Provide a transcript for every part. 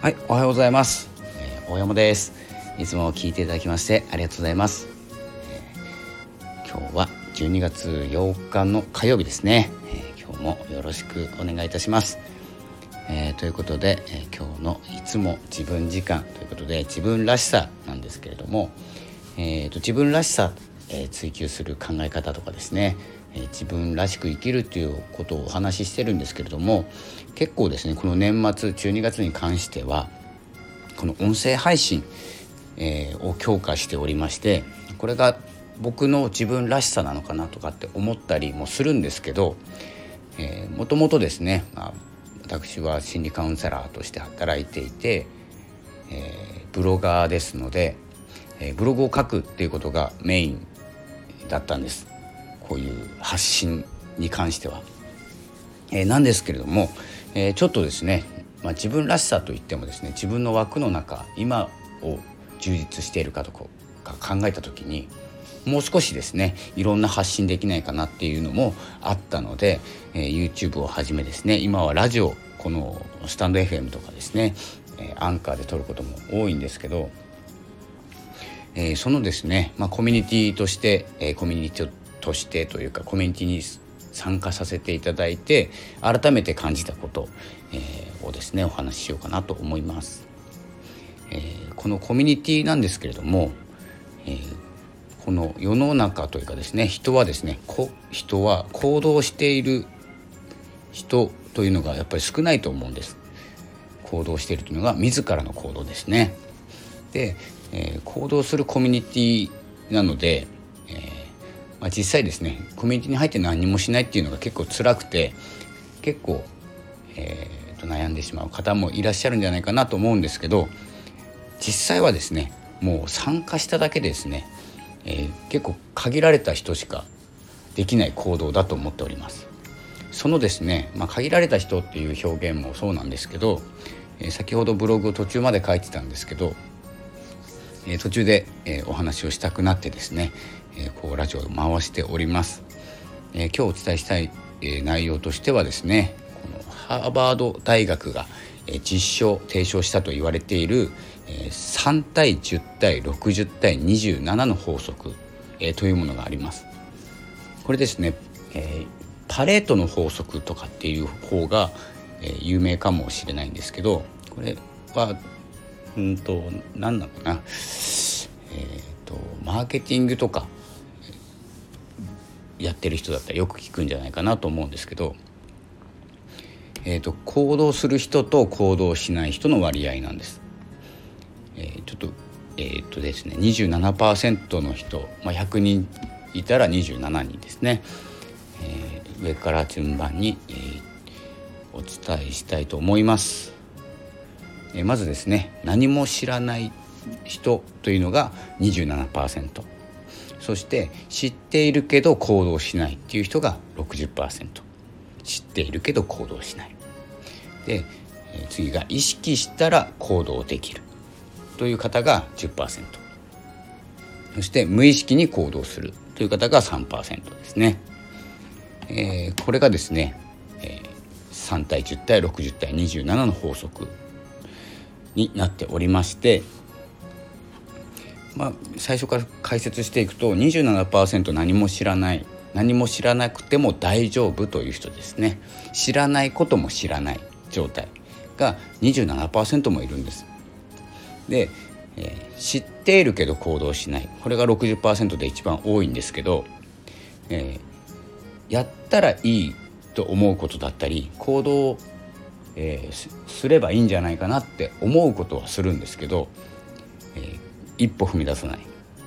はい、おはようございます。えー大山です。いつも聞いていただきましてありがとうございます。えー今日は12月8日の火曜日ですね。えー今日もよろしくお願いいたします。えーということで、えー今日のいつも自分時間ということで自分らしさなんですけれども、えーと自分らしさ、えー追求する考え方とかですね、自分らしく生きるということをお話ししてるんですけれども結構ですねこの年末12月に関してはこの音声配信、えーを強化しておりましてこれが僕の自分らしさなのかなとかって思ったりもするんですけどもともとですね、まあ、私は心理カウンセラーとして働いていて、えーブロガーですので、えブログを書くっていうことがメインだったんです。こういう発信に関しては。えーなんですけれども、えーちょっとですね、まあ、自分らしさといってもですね自分の枠の中今を充実しているかとか考えた時にもう少しですねいろんな発信できないかなっていうのもあったので、えー YouTube をはじめですね今はラジオこのスタンド FM とかですね、えーアンカーで撮ることも多いんですけど、えーそのですね、まあ、コミュニティとして、えーコミュニティとしてというかコミュニティに参加させていただいて改めて感じたこと、えーをですねお話ししようかなと思います。えーこのコミュニティなんですけれども、えーこの世の中というかですね人はですねこ人は行動している人というのがやっぱり少ないと思うんです行動しているというのが自らの行動ですねで、えー行動するコミュニティなので、えーまあ、実際ですねコミュニティに入って何もしないっていうのが結構辛くて結構、えーと悩んでしまう方もいらっしゃるんじゃないかなと思うんですけど実際はですねもう参加しただけですね、えー結構限られた人しかできない行動だと思っております。そのですね、まあ、限られた人っていう表現もそうなんですけど、えー先ほどブログを途中まで書いてたんですけど、えー途中で、えーお話をしたくなってですね、えーこうラジオを回しております。えー今日お伝えしたい、えー内容としてはですねこのハーバード大学が、えー実証提唱したと言われている、えー3対10対60対27の法則、えーというものがあります。これですね、えーパレートの法則とかっていう方が、えー有名かもしれないんですけどこれはうんと何なのかな。えーとマーケティングとかやってる人だったらよく聞くんじゃないかなと思うんですけど、えー、と行動する人と行動しない人の割合なんです。えーちょっとえー、とですね27%の人、まあ、100人いたら27人ですね、えー上から順番に、えーお伝えしたいと思います、えまずですね何も知らない人というのが27%そして知っているけど行動しないっていう人が60%知っているけど行動しない。で、次が意識したら行動できる。という方が10%そして無意識に行動する。という方が3%ですね、えーこれがですね、えー3対10対60対27の法則。になっておりましてまあ、最初から解説していくと27%何も知らない何も知らなくても大丈夫という人ですね。知らないことも知らない状態が27%もいるんです。で、えー知っているけど行動しない。これが60%で一番多いんですけど、えーやったらいいと思うことだったり行動を、えーすすればいいんじゃないかなって思うことはするんですけど、えー一歩踏み出さない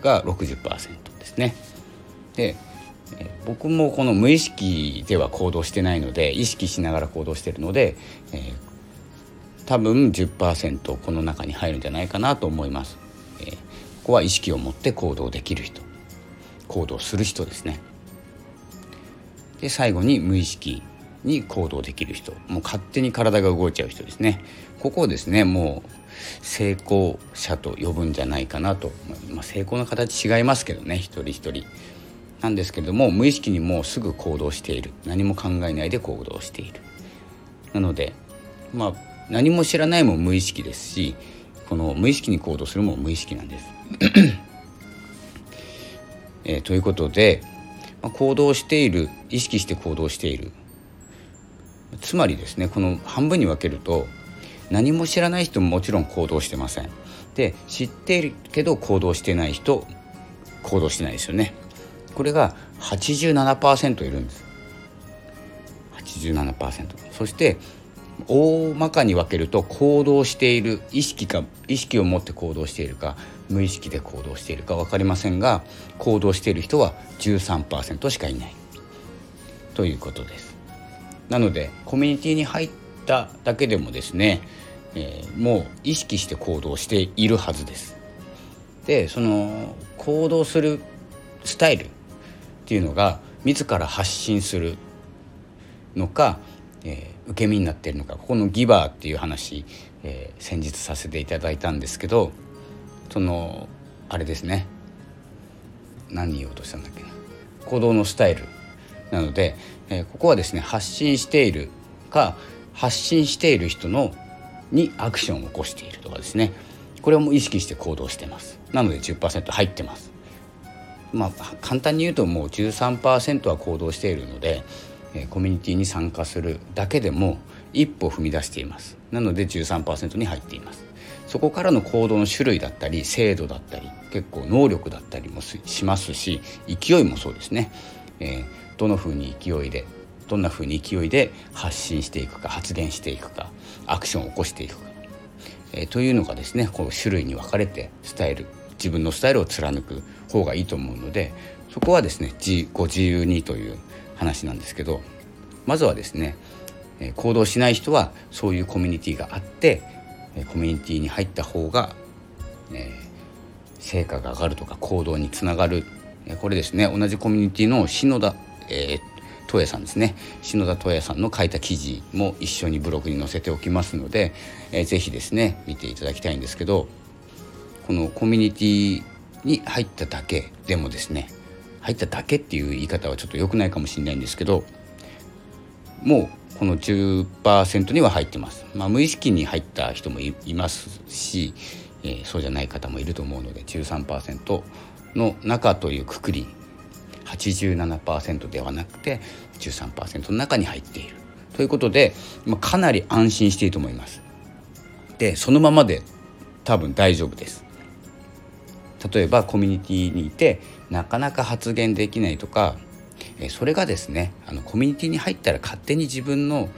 が60%ですね。で、えー僕もこの無意識では行動してないので意識しながら行動してるので、えー多分10%この中に入るんじゃないかなと思います。えーここは意識を持って行動できる人行動する人ですね。で最後に無意識に行動できる人。もう勝手に体が動いちゃう人ですね。ここをですねもう成功者と呼ぶんじゃないかなと、まあ、成功の形違いますけどね一人一人。なんですけれども無意識にもうすぐ行動している。何も考えないで行動している。なのでまあ何も知らないも無意識ですしこの無意識に行動するも無意識なんです。えー、ということで、まあ、行動している意識して行動している。つまりですねこの半分に分けると何も知らない人ももちろん行動してません。で知っているけど行動してない人行動してないですよね。これが87%いるんです。87%そして大まかに分けると行動している意識か意識を持って行動しているか無意識で行動しているか分かりませんが行動している人は13%しかいないということです。なのでコミュニティに入っただけでもですね、えー、もう意識して行動しているはずです。でその行動するスタイルっていうのが自ら発信するのか、えー、受け身になっているのかここのギバーっていう話、えー、先日させていただいたんですけどそのあれですね。何言おうとしたんだっけな。行動のスタイル。なので、えー、ここはですね発信しているか発信している人のにアクションを起こしているとかですね。これをも意識して行動してます。なので10%入ってます。まあ簡単に言うともう13%は行動しているのでコミュニティに参加するだけでも一歩踏み出しています。なので13%に入っています。そこからの行動の種類だったり精度だったり結構能力だったりもしますし勢いもそうですね、えー、どの風に勢いでどんな風に勢いで発信していくか発言していくかアクションを起こしていくか、えー、というのがですねこう種類に分かれてスタイル自分のスタイルを貫く方がいいと思うのでそこはですねご自由にという話なんですけどまずはですね行動しない人はそういうコミュニティがあってコミュニティに入った方が、え成果が上がるとか行動につながる。これですね同じコミュニティの篠田、えー、東也さんですね。篠田東也さんの書いた記事も一緒にブログに載せておきますので、えー、ぜひですね見ていただきたいんですけどこのコミュニティに入っただけでもですね入っただけっていう言い方はちょっと良くないかもしれないんですけどもうこの10%には入ってます、まあ、無意識に入った人もいますし、えー、そうじゃない方もいると思うので13%の中というくくり87%ではなくて13%の中に入っているということで、まあ、かなり安心していいと思います。でそのままで多分大丈夫です。例えばコミュニティにいてなかなか発言できないとかそれがですねあのコミュニティに入ったら勝手に自分の、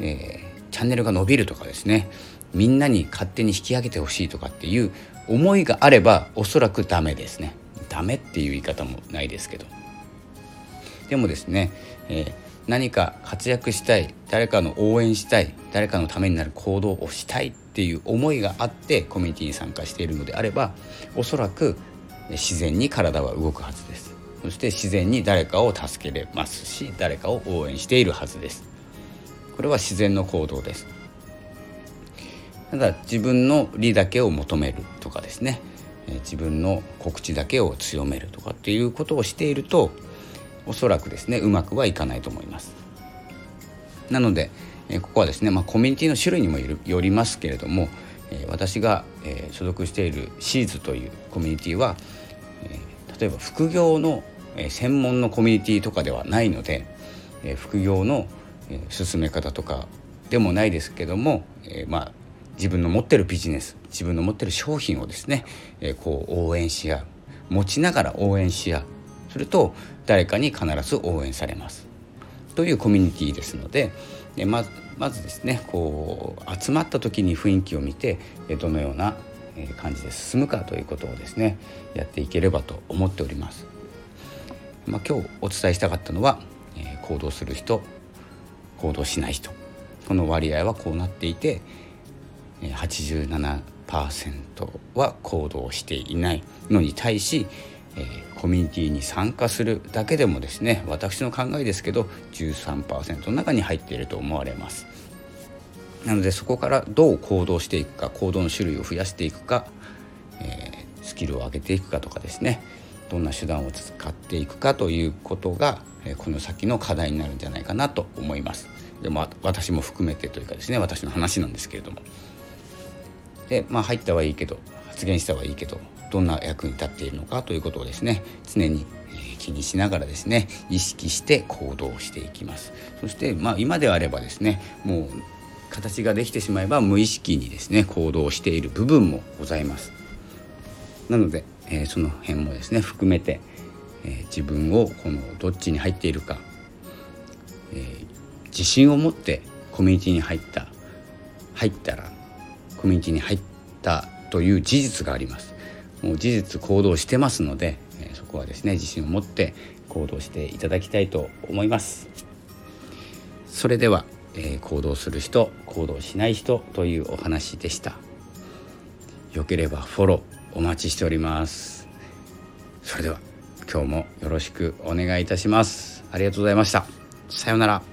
えー、チャンネルが伸びるとかですねみんなに勝手に引き上げてほしいとかっていう思いがあればおそらくダメですねダメっていう言い方もないですけどでもですね、えー、何か活躍したい誰かの応援したい誰かのためになる行動をしたいっていう思いがあってコミュニティに参加しているのであればおそらく自然に体は動くはずです。そして自然に誰かを助けれますし誰かを応援しているはずです。これは自然の行動です。ただ自分の利だけを求めるとかですね自分の告知だけを強めるとかっていうことをしているとおそらくですねうまくはいかないと思います。なのでここはですね、まあ、コミュニティの種類にもよりますけれども私が所属しているシーズというコミュニティは例えば副業の専門のコミュニティとかではないので副業の進め方とかでもないですけども、まあ、自分の持ってるビジネス自分の持ってる商品をですねこう応援し合う持ちながら応援し合うすると誰かに必ず応援されますというコミュニティですのでまずまずですねこう集まった時に雰囲気を見てどのような感じで進むかということをですねやっていければと思っております。まあ、今日お伝えしたかったのは、え行動する人行動しない人この割合はこうなっていて87%は行動していないのに対し、えコミュニティに参加するだけでもですね私の考えですけど13%の中に入っていると思われます。なのでそこからどう行動していくか行動の種類を増やしていくか、えー、スキルを上げていくかとかですねどんな手段を使っていくかということがえこの先の課題になるんじゃないかなと思います。でも私も含めてというかですね私の話なんですけれども。でまあ入ったはいいけど発言したはいいけどどんな役に立っているのかということをですね常に気にしながらですね意識して行動していきます。そしてまあ今であればですねもう形ができてしまえば無意識にですね行動している部分もございます。なので、えー、その辺もですね含めて、えー、自分をこのどっちに入っているか、えー、自信を持ってコミュニティに入った入ったらコミュニティに入ったという事実があります。もう事実行動してますので、えそこはですね自信を持って行動していただきたいと思います。それでは、えー、行動する人行動しない人というお話でした。よければフォローお待ちしております。それでは今日もよろしくお願いいたします。ありがとうございました。さようなら。